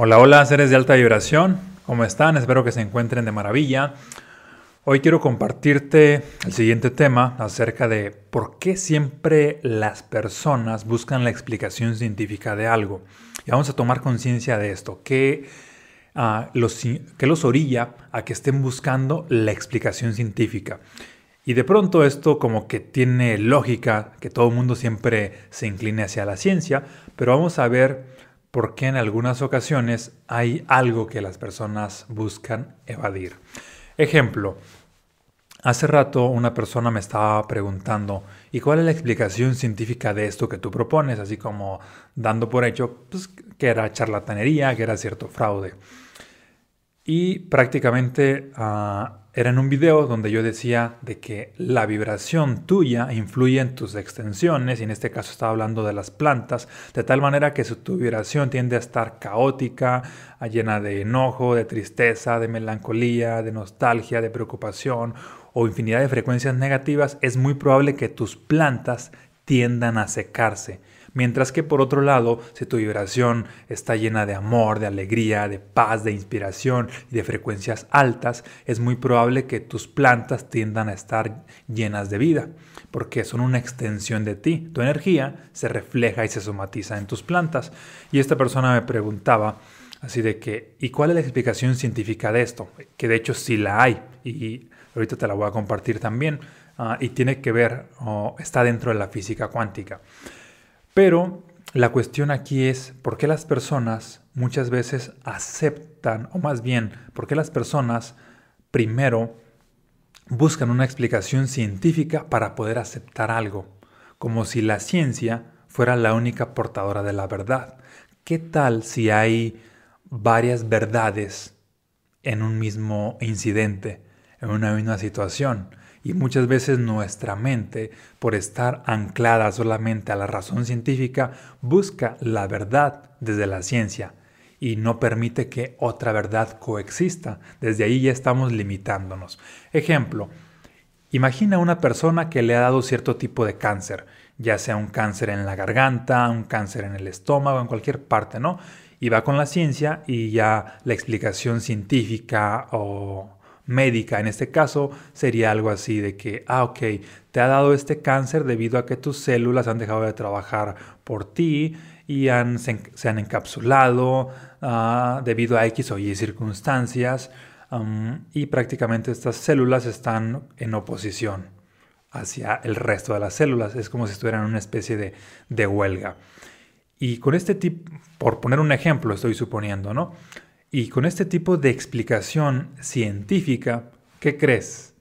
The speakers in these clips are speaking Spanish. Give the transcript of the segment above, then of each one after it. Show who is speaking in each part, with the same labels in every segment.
Speaker 1: Hola, hola, seres de alta vibración. ¿Cómo están? Espero que se encuentren de maravilla. Hoy quiero compartirte el siguiente tema acerca de por qué siempre las personas buscan la explicación científica de algo. Y vamos a tomar conciencia de esto. ¿Qué, uh, los, ¿Qué los orilla a que estén buscando la explicación científica? Y de pronto esto como que tiene lógica, que todo el mundo siempre se incline hacia la ciencia, pero vamos a ver porque en algunas ocasiones hay algo que las personas buscan evadir. Ejemplo, hace rato una persona me estaba preguntando, ¿y cuál es la explicación científica de esto que tú propones? Así como dando por hecho pues, que era charlatanería, que era cierto fraude. Y prácticamente uh, era en un video donde yo decía de que la vibración tuya influye en tus extensiones, y en este caso estaba hablando de las plantas, de tal manera que tu vibración tiende a estar caótica, llena de enojo, de tristeza, de melancolía, de nostalgia, de preocupación o infinidad de frecuencias negativas, es muy probable que tus plantas tiendan a secarse Mientras que por otro lado, si tu vibración está llena de amor, de alegría, de paz, de inspiración y de frecuencias altas, es muy probable que tus plantas tiendan a estar llenas de vida, porque son una extensión de ti. Tu energía se refleja y se somatiza en tus plantas. Y esta persona me preguntaba, así de que, ¿y cuál es la explicación científica de esto? Que de hecho sí la hay, y ahorita te la voy a compartir también, ah, y tiene que ver, o está dentro de la física cuántica. Pero la cuestión aquí es por qué las personas muchas veces aceptan, o más bien, por qué las personas primero buscan una explicación científica para poder aceptar algo, como si la ciencia fuera la única portadora de la verdad. ¿Qué tal si hay varias verdades en un mismo incidente, en una misma situación? Y muchas veces nuestra mente, por estar anclada solamente a la razón científica, busca la verdad desde la ciencia y no permite que otra verdad coexista. Desde ahí ya estamos limitándonos. Ejemplo, imagina una persona que le ha dado cierto tipo de cáncer, ya sea un cáncer en la garganta, un cáncer en el estómago, en cualquier parte, ¿no? Y va con la ciencia y ya la explicación científica o médica. En este caso sería algo así de que, ah, ok, te ha dado este cáncer debido a que tus células han dejado de trabajar por ti y han, se, han encapsulado ah, debido a X o Y circunstancias y prácticamente estas células están en oposición hacia el resto de las células. Es como si estuvieran en una especie de, de huelga. Y con este tipo, por poner un ejemplo, estoy suponiendo, ¿no? Y con este tipo de explicación científica, ¿qué crees?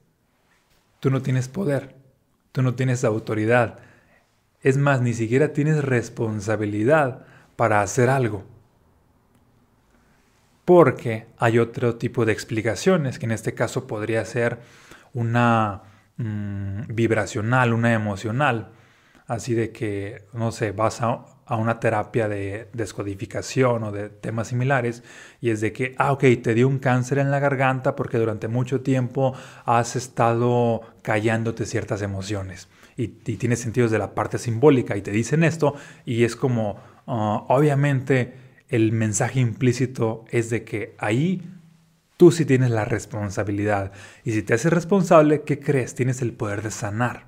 Speaker 1: Tú no tienes poder, tú no tienes autoridad. Es más, ni siquiera tienes responsabilidad para hacer algo. Porque hay otro tipo de explicaciones, que en este caso podría ser una mm, vibracional, una emocional. Así de que, no sé, vas a, a una terapia de descodificación o de temas similares y es de que, ah, ok, te dio un cáncer en la garganta porque durante mucho tiempo has estado callándote ciertas emociones y, tiene sentido de la parte simbólica y te dicen esto y es como, ah, obviamente el mensaje implícito es de que ahí tú sí tienes la responsabilidad y si te haces responsable, ¿qué crees? Tienes el poder de sanar.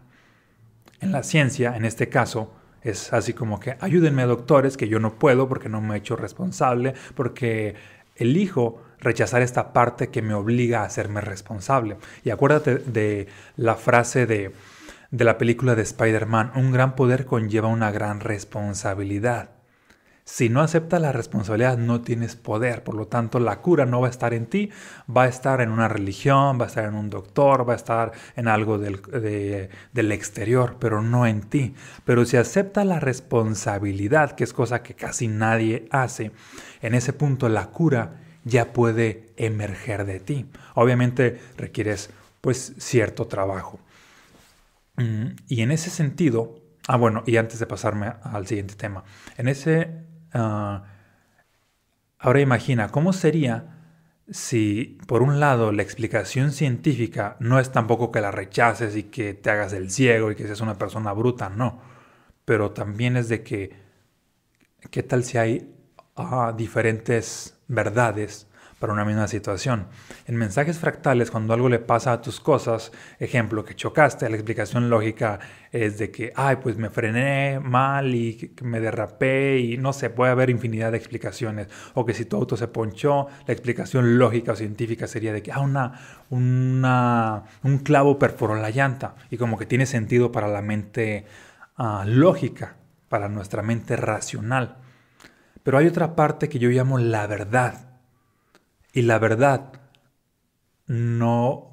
Speaker 1: En la ciencia, en este caso, es así como que ayúdenme doctores, que yo no puedo porque no me he hecho responsable, porque elijo rechazar esta parte que me obliga a hacerme responsable. Y acuérdate de la frase de, de la película de Spider-Man, un gran poder conlleva una gran responsabilidad. Si no aceptas la responsabilidad, no tienes poder. Por lo tanto, la cura no va a estar en ti, va a estar en una religión, va a estar en un doctor, va a estar en algo del, del exterior, pero no en ti. Pero si aceptas la responsabilidad, que es cosa que casi nadie hace, en ese punto la cura ya puede emerger de ti. Obviamente requieres pues cierto trabajo. Mm, y en ese sentido, ah bueno, y antes de pasarme al siguiente tema, en ese Ah, ahora imagina, ¿cómo sería si por un lado la explicación científica no es tampoco que la rechaces y que te hagas el ciego y que seas una persona bruta, no, pero también es de que, ¿qué tal si hay ah, diferentes verdades para una misma situación. En mensajes fractales, cuando algo le pasa a tus cosas, ejemplo, que chocaste, la explicación lógica es de que, ay, pues me frené mal y me derrapé y no sé, puede haber infinidad de explicaciones. O que si tu auto se ponchó, la explicación lógica o científica sería de que, ah, una, una, un clavo perforó la llanta y como que tiene sentido para la mente ah, lógica, para nuestra mente racional. Pero hay otra parte que yo llamo la verdad y la verdad no,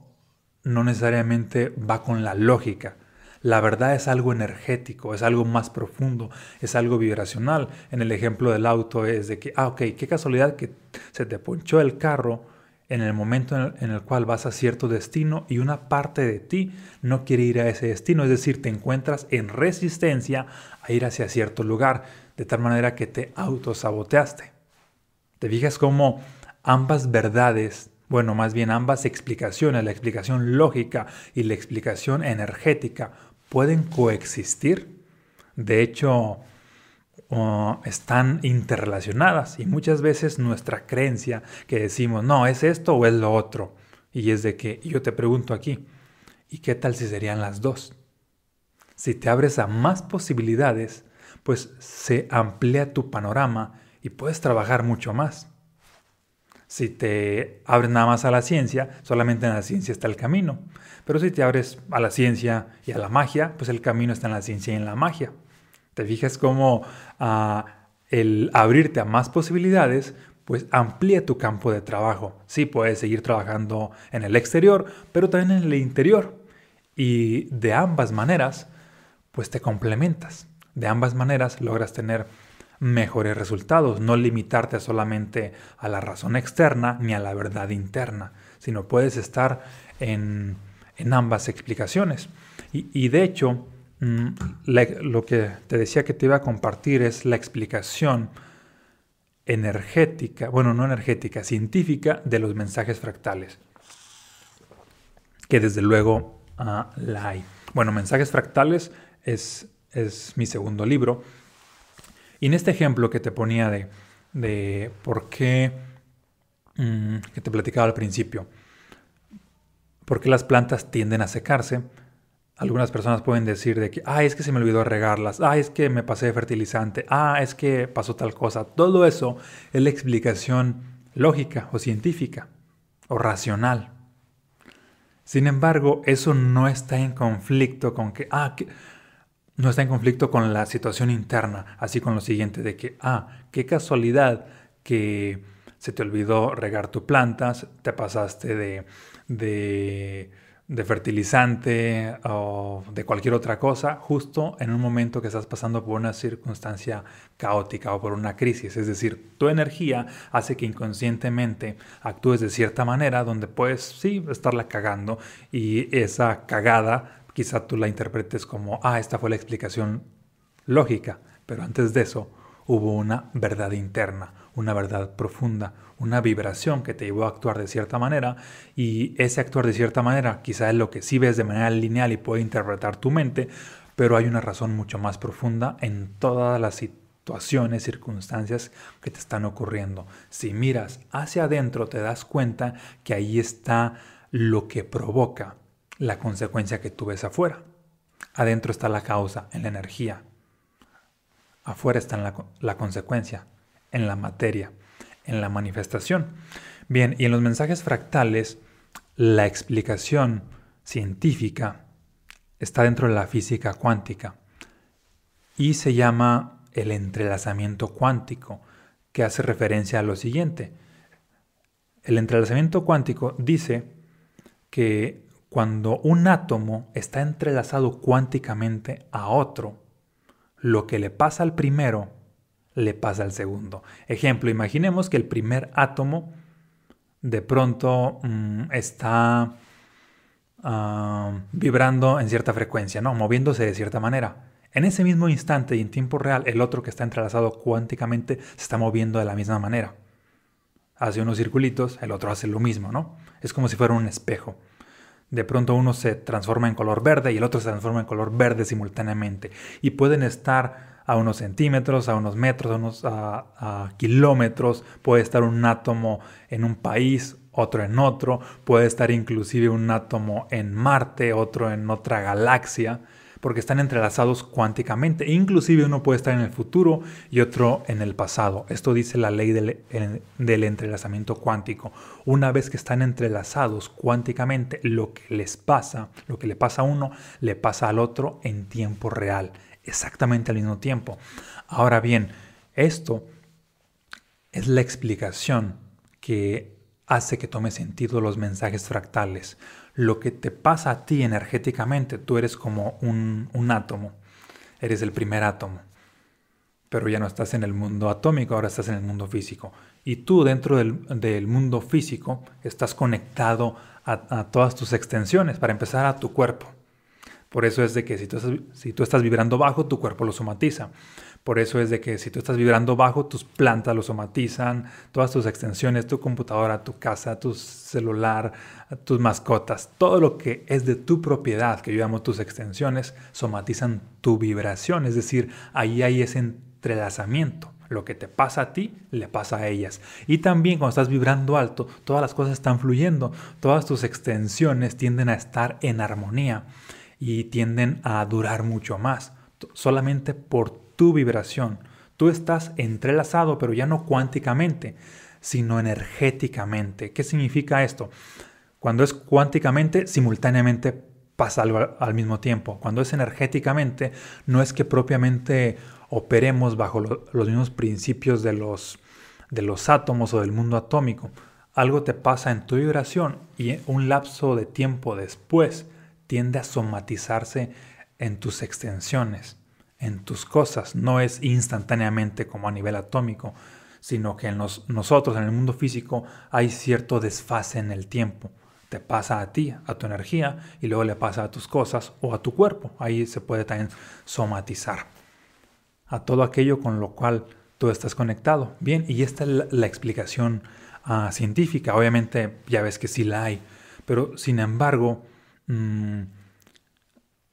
Speaker 1: no necesariamente va con la lógica. La verdad es algo energético, es algo más profundo, es algo vibracional. En el ejemplo del auto es de que, ah, ok, qué casualidad que se te ponchó el carro en el momento en el, cual vas a cierto destino y una parte de ti no quiere ir a ese destino, es decir, te encuentras en resistencia a ir hacia cierto lugar, de tal manera que te autosaboteaste. ¿Te fijas cómo ambas verdades, bueno, más bien ambas explicaciones, la explicación lógica y la explicación energética, pueden coexistir. De hecho, están interrelacionadas y muchas veces nuestra creencia que decimos, no, es esto o es lo otro. Y es de que yo te pregunto aquí, ¿y qué tal si serían las dos? Si te abres a más posibilidades, pues se amplía tu panorama y puedes trabajar mucho más. Si te abres nada más a la ciencia, solamente en la ciencia está el camino. Pero si te abres a la ciencia y a la magia, pues el camino está en la ciencia y en la magia. Te fijas cómo ah, el abrirte a más posibilidades, pues amplía tu campo de trabajo. Sí, puedes seguir trabajando en el exterior, pero también en el interior. Y de ambas maneras, pues te complementas. De ambas maneras logras tener mejores resultados, no limitarte solamente a la razón externa ni a la verdad interna, sino puedes estar en, ambas explicaciones. Y, de hecho, mm, lo que te decía que te iba a compartir es la explicación energética, bueno, no energética, científica de los mensajes fractales, que desde luego ah, la hay. Bueno, mensajes fractales es, es mi segundo libro y en este ejemplo que te ponía de, de por qué, mm, que te platicaba al principio, por qué las plantas tienden a secarse, algunas personas pueden decir de que, ah, es que se me olvidó regarlas, ah, es que me pasé de fertilizante, ah, es que pasó tal cosa. Todo eso es la explicación lógica o científica o racional. Sin embargo, eso no está en conflicto con que, ah, que, no está en conflicto con la situación interna, así con lo siguiente de que, ah, qué casualidad que se te olvidó regar tu plantas, te pasaste de, de, de, fertilizante o de cualquier otra cosa, justo en un momento que estás pasando por una circunstancia caótica o por una crisis. Es decir, tu energía hace que inconscientemente actúes de cierta manera donde puedes, sí, estarla cagando y esa cagada quizá tú la interpretes como, ah, esta fue la explicación lógica, pero antes de eso hubo una verdad interna, una verdad profunda, una vibración que te llevó a actuar de cierta manera y ese actuar de cierta manera quizá es lo que sí ves de manera lineal y puede interpretar tu mente, pero hay una razón mucho más profunda en todas las situaciones, circunstancias que te están ocurriendo. Si miras hacia adentro te das cuenta que ahí está lo que provoca la consecuencia que tú ves afuera. Adentro está la causa, en la energía. Afuera está la, la consecuencia, en la materia, en la manifestación. Bien, y en los mensajes fractales, la explicación científica está dentro de la física cuántica y se llama el entrelazamiento cuántico, que hace referencia a lo siguiente. El entrelazamiento cuántico dice que cuando un átomo está entrelazado cuánticamente a otro, lo que le pasa al primero le pasa al segundo. Ejemplo, imaginemos que el primer átomo de pronto mm, está ah, vibrando en cierta frecuencia, ¿no? moviéndose de cierta manera. En ese mismo instante y en tiempo real, el otro que está entrelazado cuánticamente se está moviendo de la misma manera. Hace unos circulitos, el otro hace lo mismo, ¿no? Es como si fuera un espejo de pronto uno se transforma en color verde y el otro se transforma en color verde simultáneamente. Y pueden estar a unos centímetros, a unos metros, a unos kilómetros. Puede estar un átomo en un país, otro en otro. Puede estar inclusive un átomo en Marte, otro en otra galaxia porque están entrelazados cuánticamente. Inclusive uno puede estar en el futuro y otro en el pasado. Esto dice la ley del, del, entrelazamiento cuántico. Una vez que están entrelazados cuánticamente, lo que les pasa, lo que le pasa a uno, le pasa al otro en tiempo real, exactamente al mismo tiempo. Ahora bien, esto es la explicación que hace que tome sentido los mensajes fractales lo que te pasa a ti energéticamente, tú eres como un, átomo, eres el primer átomo, pero ya no estás en el mundo atómico, ahora estás en el mundo físico. Y tú dentro del, mundo físico estás conectado a, todas tus extensiones, para empezar a tu cuerpo. Por eso es de que si tú, si tú estás vibrando bajo, tu cuerpo lo somatiza. Por eso es de que si tú estás vibrando bajo, tus plantas lo somatizan, todas tus extensiones, tu computadora, tu casa, tu celular, tus mascotas, todo lo que es de tu propiedad, que yo llamo tus extensiones, somatizan tu vibración. Es decir, ahí hay ese entrelazamiento. Lo que te pasa a ti, le pasa a ellas. Y también cuando estás vibrando alto, todas las cosas están fluyendo, todas tus extensiones tienden a estar en armonía y tienden a durar mucho más, solamente por tu vibración. Tú estás entrelazado, pero ya no cuánticamente, sino energéticamente. ¿Qué significa esto? Cuando es cuánticamente, simultáneamente pasa algo al mismo tiempo. Cuando es energéticamente, no es que propiamente operemos bajo los mismos principios de los, de los átomos o del mundo atómico. Algo te pasa en tu vibración y un lapso de tiempo después tiende a somatizarse en tus extensiones en tus cosas. No es instantáneamente como a nivel atómico, sino que en nosotros, en el mundo físico, hay cierto desfase en el tiempo. Te pasa a ti, a tu energía, y luego le pasa a tus cosas o a tu cuerpo. Ahí se puede también somatizar. A todo aquello con lo cual tú estás conectado. Bien, y esta es la, explicación ah, científica. Obviamente ya ves que sí la hay, pero sin embargo, mm,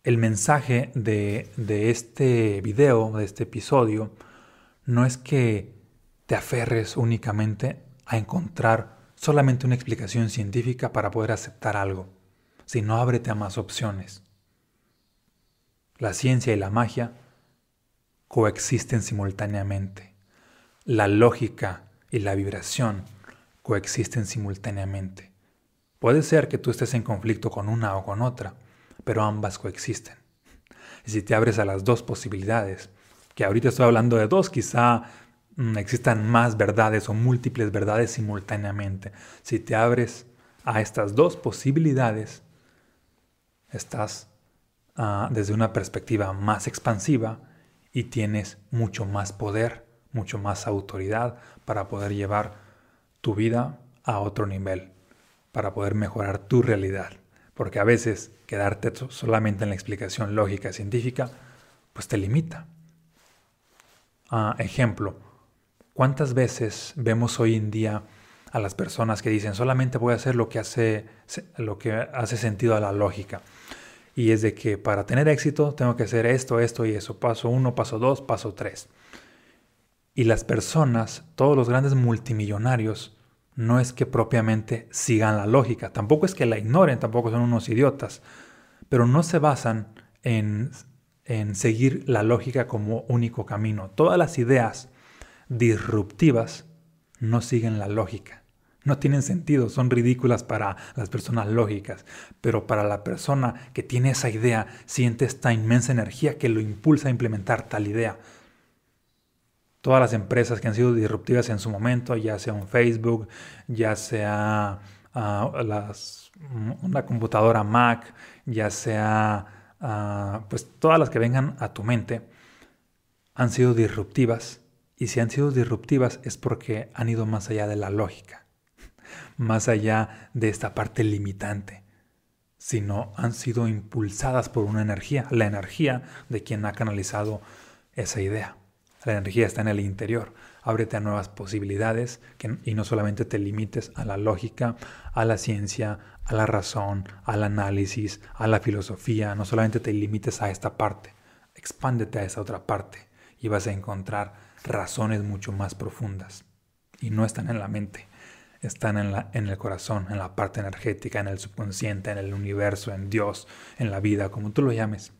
Speaker 1: el mensaje de, este video, de este episodio, no es que te aferres únicamente a encontrar solamente una explicación científica para poder aceptar algo, sino ábrete a más opciones. La ciencia y la magia coexisten simultáneamente. La lógica y la vibración coexisten simultáneamente. Puede ser que tú estés en conflicto con una o con otra, pero ambas coexisten. Y si te abres a las dos posibilidades, que ahorita estoy hablando de dos, quizá mm, existan más verdades o múltiples verdades simultáneamente. Si te abres a estas dos posibilidades, estás ah, desde una perspectiva más expansiva y tienes mucho más poder, mucho más autoridad para poder llevar tu vida a otro nivel, para poder mejorar tu realidad porque a veces quedarte solamente en la explicación lógica científica, pues te limita. Ah, ejemplo, ¿cuántas veces vemos hoy en día a las personas que dicen solamente voy a hacer lo que hace, lo que hace sentido a la lógica? Y es de que para tener éxito tengo que hacer esto, esto y eso. Paso uno, paso dos, paso tres. Y las personas, todos los grandes multimillonarios, no es que propiamente sigan la lógica, tampoco es que la ignoren, tampoco son unos idiotas, pero no se basan en, en seguir la lógica como único camino. Todas las ideas disruptivas no siguen la lógica. No tienen sentido, son ridículas para las personas lógicas, pero para la persona que tiene esa idea siente esta inmensa energía que lo impulsa a implementar tal idea todas las empresas que han sido disruptivas en su momento, ya sea un Facebook, ya sea ah, las, una computadora Mac, ya sea ah, pues todas las que vengan a tu mente, han sido disruptivas. Y si han sido disruptivas es porque han ido más allá de la lógica, más allá de esta parte limitante, sino han sido impulsadas por una energía, la energía de quien ha canalizado esa idea. La energía está en el interior. Ábrete a nuevas posibilidades y no solamente te limites a la lógica, a la ciencia, a la razón, al análisis, a la filosofía. No solamente te limites a esta parte. Expándete a esa otra parte y vas a encontrar razones mucho más profundas. Y no están en la mente, están en, el corazón, en la parte energética, en el subconsciente, en el universo, en Dios, en la vida, como tú lo llames.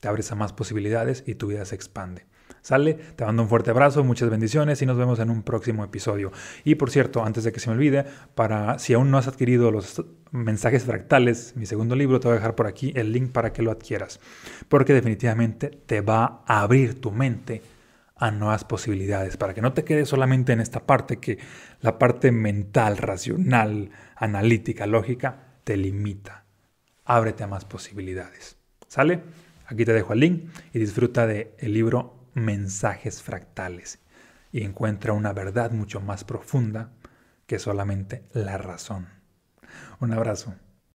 Speaker 1: Te abres a más posibilidades y tu vida se expande. ¿Sale? Te mando un fuerte abrazo, muchas bendiciones y nos vemos en un próximo episodio. Y por cierto, antes de que se me olvide, para si aún no has adquirido los mensajes fractales, mi segundo libro, te voy a dejar por aquí el link para que lo adquieras. Porque definitivamente te va a abrir tu mente a nuevas posibilidades, para que no te quedes solamente en esta parte que la parte mental, racional, analítica, lógica, te limita. Ábrete a más posibilidades. ¿Sale? Aquí te dejo el link y disfruta del el libro mensajes fractales y encuentra una verdad mucho más profunda que solamente la razón. Un abrazo.